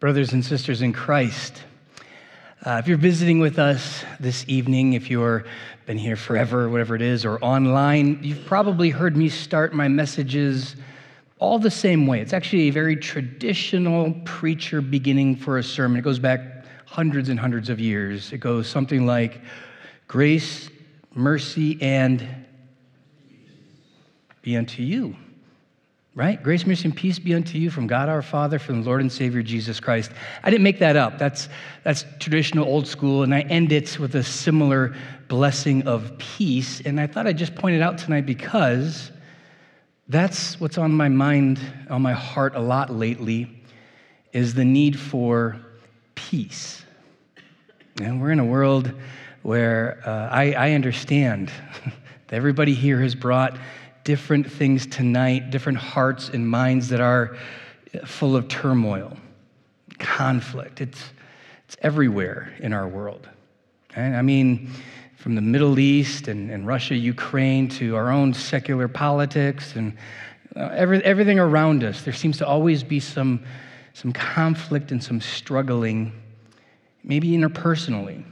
brothers and sisters in Christ. Uh, if you're visiting with us this evening, if you've been here forever, whatever it is, or online, you've probably heard me start my messages all the same way. It's actually a very traditional preacher beginning for a sermon. It goes back hundreds and hundreds of years. It goes something like grace, mercy, and be unto you right? Grace, mercy, and peace be unto you from God our Father, from the Lord and Savior Jesus Christ. I didn't make that up. That's, that's traditional old school, and I end it with a similar blessing of peace. And I thought I'd just point it out tonight because that's what's on my mind, on my heart a lot lately, is the need for peace. And we're in a world where uh, I, I understand that everybody here has brought different things tonight, different hearts and minds that are full of turmoil, conflict. It's, it's everywhere in our world. I mean, from the Middle East and, and Russia, Ukraine, to our own secular politics and uh, every, everything around us, there seems to always be some, some conflict and some struggling, maybe interpersonally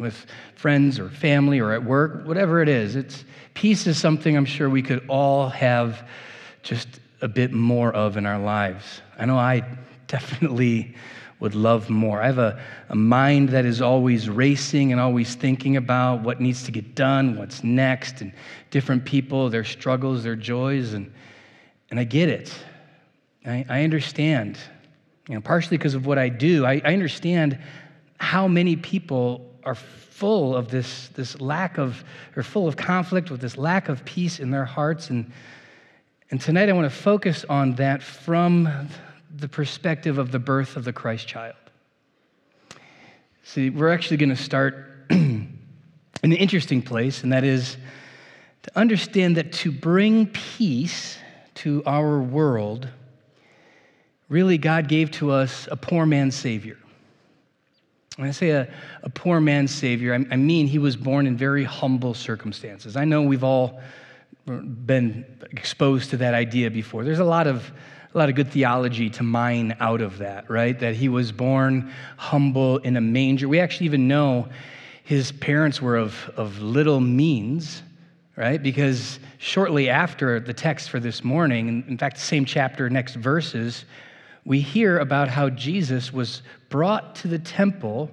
with friends or family or at work, whatever it is. It's, peace is something I'm sure we could all have just a bit more of in our lives. I know I definitely would love more. I have a, a mind that is always racing and always thinking about what needs to get done, what's next, and different people, their struggles, their joys, and, and I get it. I, I understand. You know, partially because of what I do, I, I understand how many people are full of this, this lack of, or full of conflict with this lack of peace in their hearts. And, and tonight I want to focus on that from the perspective of the birth of the Christ child. See, we're actually going to start in an interesting place, and that is to understand that to bring peace to our world, really, God gave to us a poor man's Savior. When I say a, a poor man's Savior, I, I mean he was born in very humble circumstances. I know we've all been exposed to that idea before. There's a lot of a lot of good theology to mine out of that, right? That he was born humble in a manger. We actually even know his parents were of, of little means, right? Because shortly after the text for this morning, in fact, the same chapter, next verses, we hear about how Jesus was brought to the temple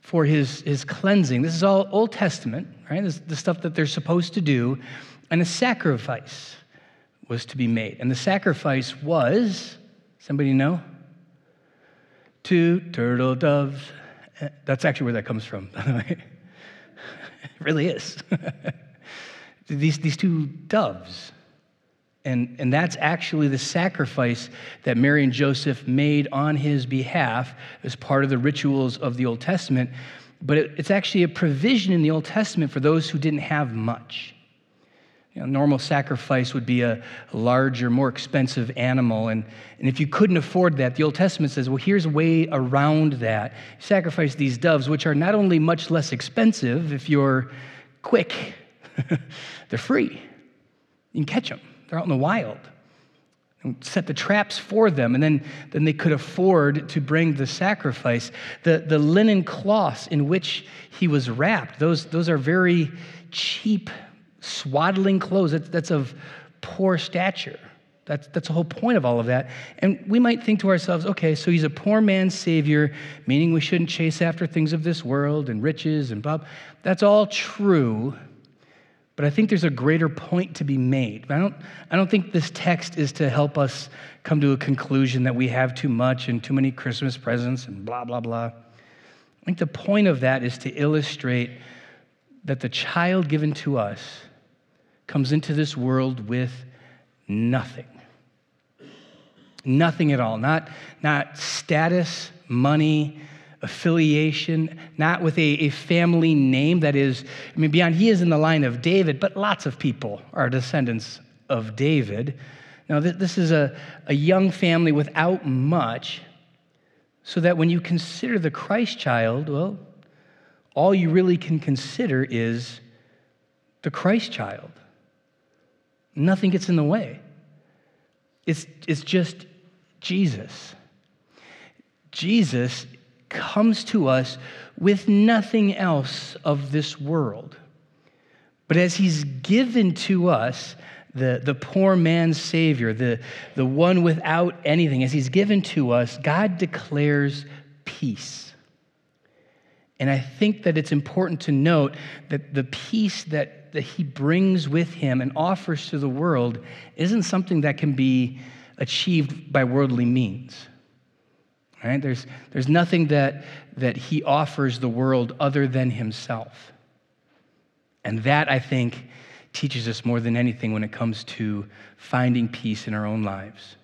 for his, his cleansing. This is all Old Testament, right? This is the stuff that they're supposed to do. And a sacrifice was to be made. And the sacrifice was, somebody know? Two turtle doves. Eh, that's actually where that comes from, by the way. it really is. these, these two doves. And, and that's actually the sacrifice that Mary and Joseph made on his behalf as part of the rituals of the Old Testament. But it, it's actually a provision in the Old Testament for those who didn't have much. You know, normal sacrifice would be a, larger, more expensive animal. And, and if you couldn't afford that, the Old Testament says, well, here's a way around that. sacrifice these doves, which are not only much less expensive if you're quick, they're free. You can catch them. They're out in the wild. And set the traps for them, and then, then they could afford to bring the sacrifice. The, the linen cloths in which he was wrapped, those, those are very cheap, swaddling clothes. That's, that's of poor stature. That's, that's the whole point of all of that. And we might think to ourselves, okay, so he's a poor man's savior, meaning we shouldn't chase after things of this world and riches and blah. That's all true. But I think there's a greater point to be made. I don't, I don't think this text is to help us come to a conclusion that we have too much and too many Christmas presents and blah, blah, blah. I think the point of that is to illustrate that the child given to us comes into this world with nothing. Nothing at all. Not, not status, money, affiliation, not with a, a, family name that is, I mean, beyond, he is in the line of David, but lots of people are descendants of David. Now, this is a, a young family without much, so that when you consider the Christ child, well, all you really can consider is the Christ child. Nothing gets in the way. It's, it's just Jesus. Jesus comes to us with nothing else of this world. But as he's given to us, the, the poor man's Savior, the, the one without anything, as he's given to us, God declares peace. And I think that it's important to note that the peace that, that he brings with him and offers to the world isn't something that can be achieved by worldly means. Right? There's, there's nothing that, that he offers the world other than himself. And that, I think, teaches us more than anything when it comes to finding peace in our own lives.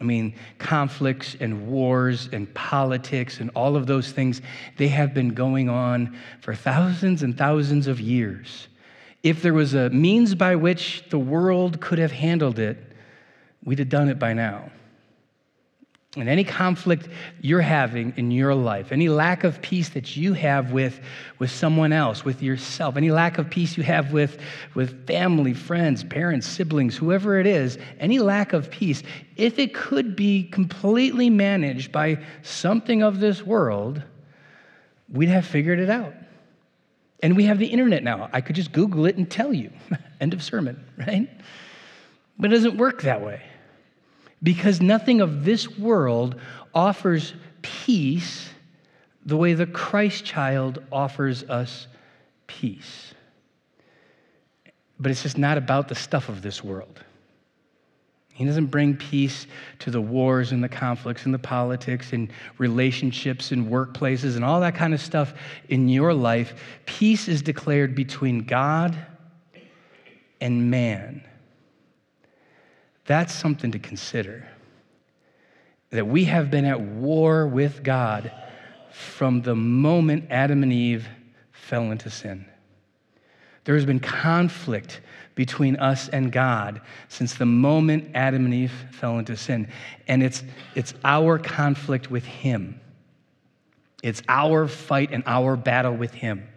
I mean, conflicts and wars and politics and all of those things, they have been going on for thousands and thousands of years. If there was a means by which the world could have handled it, we'd have done it by now. And any conflict you're having in your life, any lack of peace that you have with, with someone else, with yourself, any lack of peace you have with, with family, friends, parents, siblings, whoever it is, any lack of peace, if it could be completely managed by something of this world, we'd have figured it out. And we have the internet now. I could just Google it and tell you. End of sermon, right? But it doesn't work that way because nothing of this world offers peace the way the Christ child offers us peace. But it's just not about the stuff of this world. He doesn't bring peace to the wars and the conflicts and the politics and relationships and workplaces and all that kind of stuff in your life. Peace is declared between God and man. That's something to consider. That we have been at war with God from the moment Adam and Eve fell into sin. There has been conflict between us and God since the moment Adam and Eve fell into sin. And it's, it's our conflict with Him, it's our fight and our battle with Him.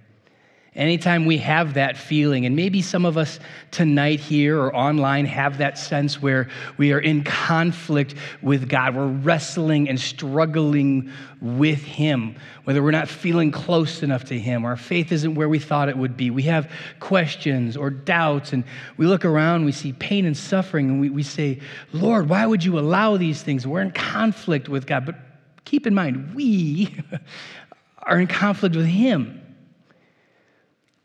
Anytime we have that feeling, and maybe some of us tonight here or online have that sense where we are in conflict with God, we're wrestling and struggling with Him, whether we're not feeling close enough to Him, our faith isn't where we thought it would be. We have questions or doubts, and we look around, we see pain and suffering, and we, we say, Lord, why would you allow these things? We're in conflict with God. But keep in mind, we are in conflict with Him.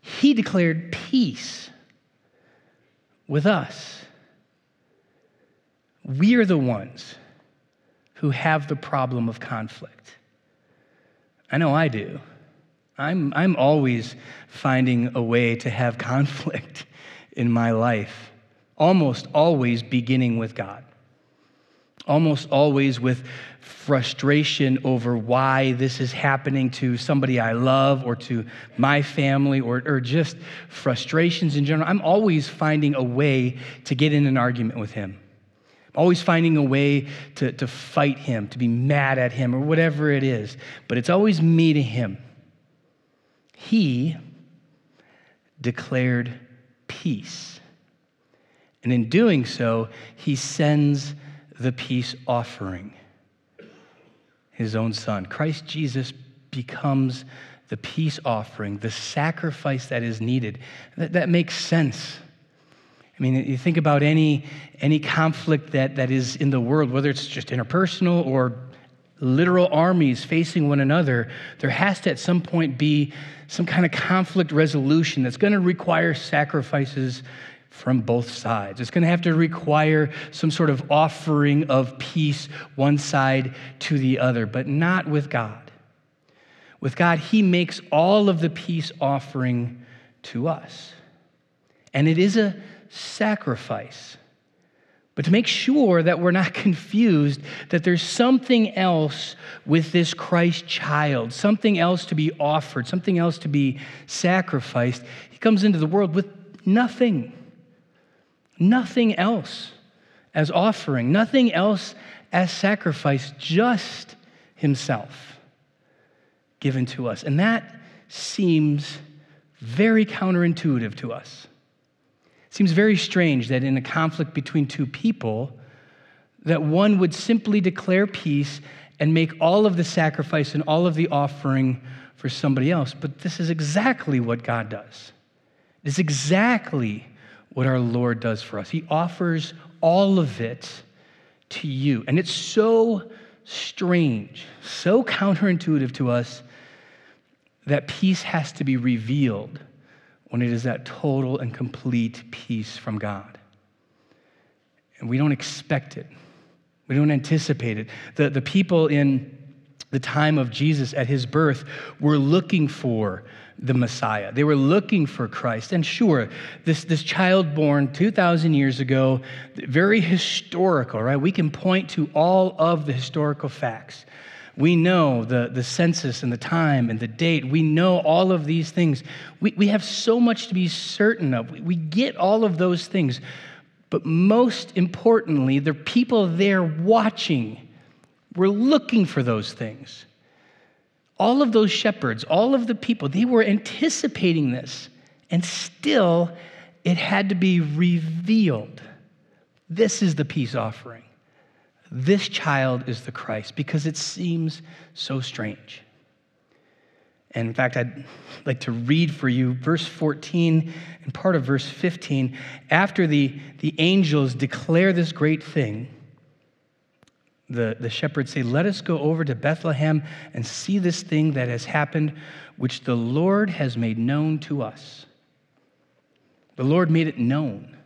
He declared peace with us. We are the ones who have the problem of conflict. I know I do. I'm, I'm always finding a way to have conflict in my life, almost always beginning with God almost always with frustration over why this is happening to somebody I love or to my family or, or just frustrations in general. I'm always finding a way to get in an argument with him. I'm always finding a way to, to fight him, to be mad at him, or whatever it is. But it's always me to him. He declared peace. And in doing so, he sends the peace offering, his own son. Christ Jesus becomes the peace offering, the sacrifice that is needed. That, that makes sense. I mean, you think about any, any conflict that, that is in the world, whether it's just interpersonal or literal armies facing one another, there has to at some point be some kind of conflict resolution that's going to require sacrifices from both sides. It's going to have to require some sort of offering of peace, one side to the other, but not with God. With God, He makes all of the peace offering to us. And it is a sacrifice. But to make sure that we're not confused, that there's something else with this Christ child, something else to be offered, something else to be sacrificed, he comes into the world with nothing nothing else as offering, nothing else as sacrifice, just Himself given to us. And that seems very counterintuitive to us. It seems very strange that in a conflict between two people, that one would simply declare peace and make all of the sacrifice and all of the offering for somebody else. But this is exactly what God does. It's exactly what our Lord does for us. He offers all of it to you. And it's so strange, so counterintuitive to us that peace has to be revealed when it is that total and complete peace from God. And we don't expect it. We don't anticipate it. The, the people in the time of Jesus at his birth were looking for the Messiah. They were looking for Christ. And sure, this, this child born 2,000 years ago, very historical, right? We can point to all of the historical facts. We know the, the census and the time and the date. We know all of these things. We, we have so much to be certain of. We, we get all of those things. But most importantly, the people there watching were looking for those things. All of those shepherds, all of the people, they were anticipating this, and still it had to be revealed. This is the peace offering. This child is the Christ because it seems so strange. And in fact, I'd like to read for you verse 14 and part of verse 15. After the, the angels declare this great thing, the, the shepherds say, Let us go over to Bethlehem and see this thing that has happened, which the Lord has made known to us. The Lord made it known.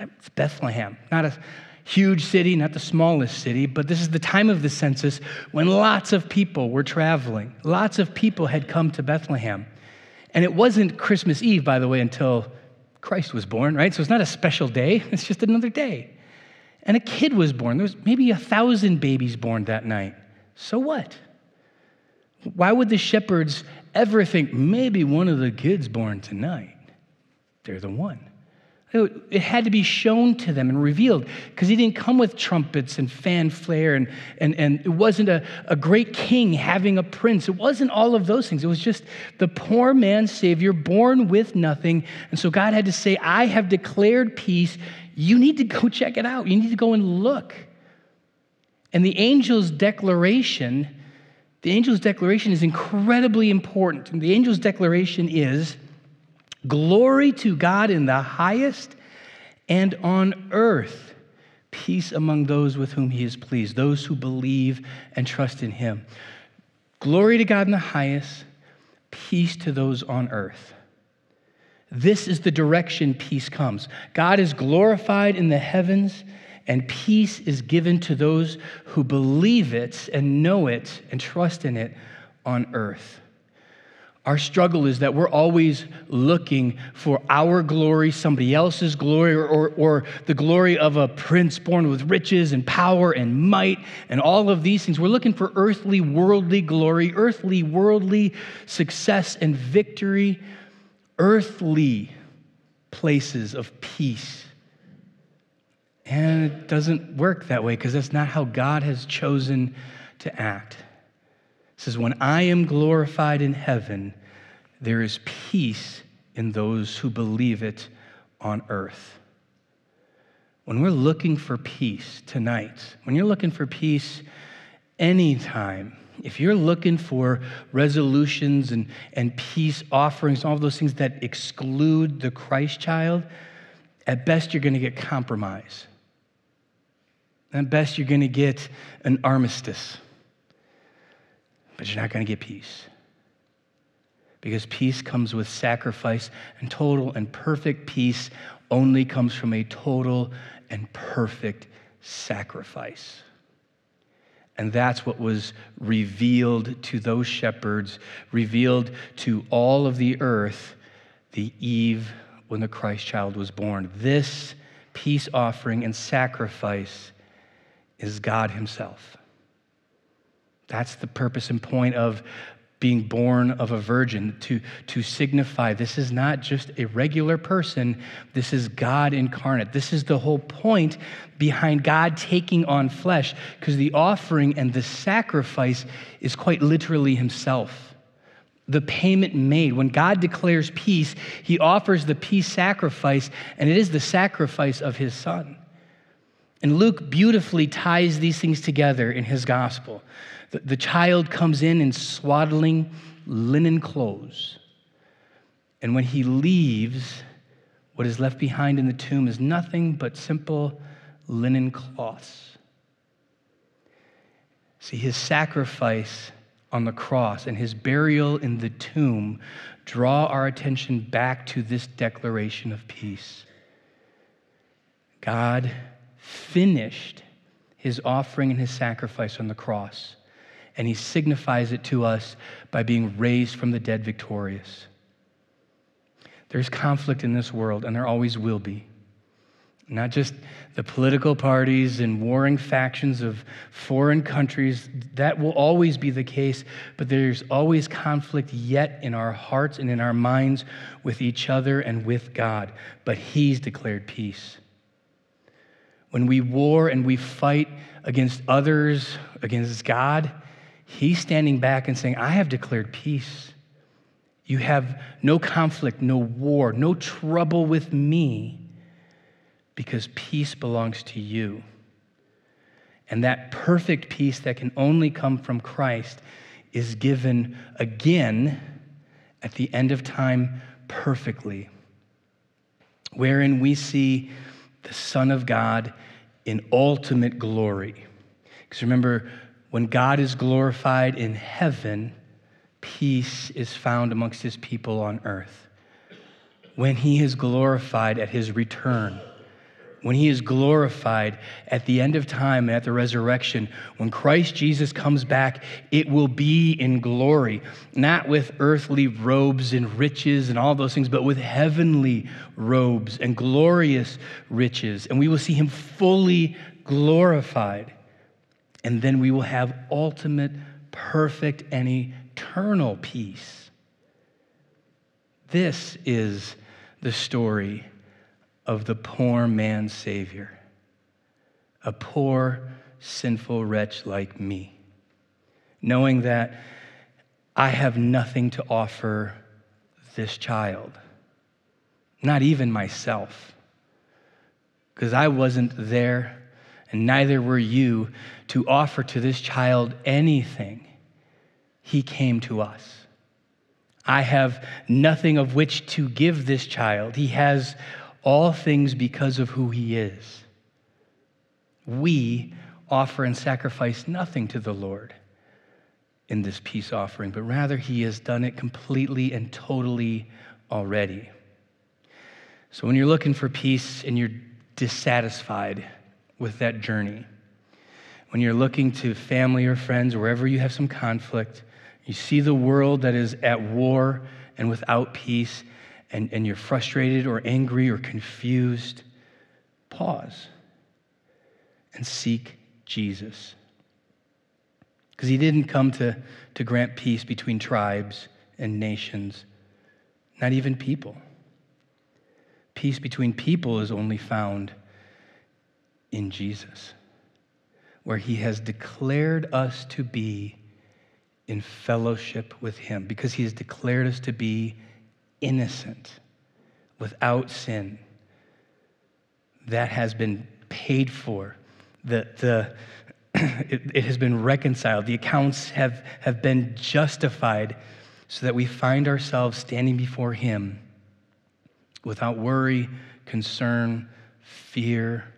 It's Bethlehem, not a huge city, not the smallest city, but this is the time of the census when lots of people were traveling. Lots of people had come to Bethlehem. And it wasn't Christmas Eve, by the way, until Christ was born, right? So it's not a special day, it's just another day. And a kid was born. There was maybe a thousand babies born that night. So what? Why would the shepherds ever think maybe one of the kids born tonight? They're the one. It had to be shown to them and revealed because he didn't come with trumpets and fanfare, and, and, and it wasn't a, a great king having a prince. It wasn't all of those things. It was just the poor man's Savior born with nothing. And so God had to say, I have declared peace. You need to go check it out. You need to go and look. And the angel's declaration, the angel's declaration is incredibly important. And the angel's declaration is, Glory to God in the highest, and on earth, peace among those with whom he is pleased, those who believe and trust in him. Glory to God in the highest, peace to those on earth. This is the direction peace comes. God is glorified in the heavens, and peace is given to those who believe it and know it and trust in it on earth. Our struggle is that we're always looking for our glory, somebody else's glory, or, or, or, the glory of a prince born with riches and power and might and all of these things. We're looking for earthly, worldly glory, earthly, worldly success and victory, earthly places of peace. And it doesn't work that way because that's not how God has chosen to act says, When I am glorified in heaven, there is peace in those who believe it on earth. When we're looking for peace tonight, when you're looking for peace anytime, if you're looking for resolutions and, and peace offerings, all those things that exclude the Christ child, at best you're going to get compromise. At best you're going to get an armistice but you're not going to get peace. Because peace comes with sacrifice, and total and perfect peace only comes from a total and perfect sacrifice. And that's what was revealed to those shepherds, revealed to all of the earth the eve when the Christ child was born. This peace offering and sacrifice is God Himself. That's the purpose and point of being born of a virgin, to, to signify this is not just a regular person, this is God incarnate. This is the whole point behind God taking on flesh, because the offering and the sacrifice is quite literally Himself. The payment made. When God declares peace, He offers the peace sacrifice, and it is the sacrifice of His Son. And Luke beautifully ties these things together in his gospel. The, the child comes in in swaddling linen clothes. And when he leaves, what is left behind in the tomb is nothing but simple linen cloths. See, his sacrifice on the cross and his burial in the tomb draw our attention back to this declaration of peace. God finished his offering and his sacrifice on the cross, and he signifies it to us by being raised from the dead victorious. There's conflict in this world, and there always will be. Not just the political parties and warring factions of foreign countries, that will always be the case, but there's always conflict yet in our hearts and in our minds with each other and with God. But He's declared peace. When we war and we fight against others, against God, He's standing back and saying, I have declared peace. You have no conflict, no war, no trouble with me because peace belongs to you. And that perfect peace that can only come from Christ is given again at the end of time perfectly, wherein we see the Son of God in ultimate glory. Because remember, when God is glorified in heaven, peace is found amongst his people on earth. When he is glorified at his return, when he is glorified at the end of time, and at the resurrection, when Christ Jesus comes back, it will be in glory, not with earthly robes and riches and all those things, but with heavenly robes and glorious riches. And we will see him fully glorified. And then we will have ultimate, perfect, and eternal peace. This is the story of the poor man's Savior, a poor, sinful wretch like me, knowing that I have nothing to offer this child, not even myself, because I wasn't there and neither were you to offer to this child anything. He came to us. I have nothing of which to give this child. He has all things because of who he is. We offer and sacrifice nothing to the Lord in this peace offering, but rather he has done it completely and totally already. So when you're looking for peace and you're dissatisfied with that journey, when you're looking to family or friends, wherever you have some conflict, you see the world that is at war and without peace, and, and you're frustrated or angry or confused, pause and seek Jesus. Because he didn't come to, to grant peace between tribes and nations, not even people. Peace between people is only found in Jesus, where he has declared us to be in fellowship with him, because he has declared us to be innocent, without sin. That has been paid for. The, the, it, it has been reconciled. The accounts have, have been justified so that we find ourselves standing before Him without worry, concern, fear,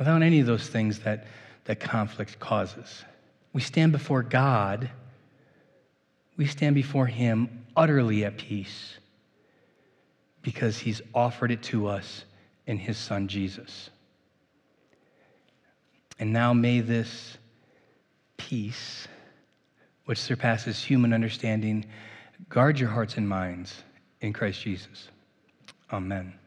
without any of those things that, that conflict causes. We stand before God, we stand before Him utterly at peace because he's offered it to us in his son Jesus. And now may this peace, which surpasses human understanding, guard your hearts and minds in Christ Jesus. Amen.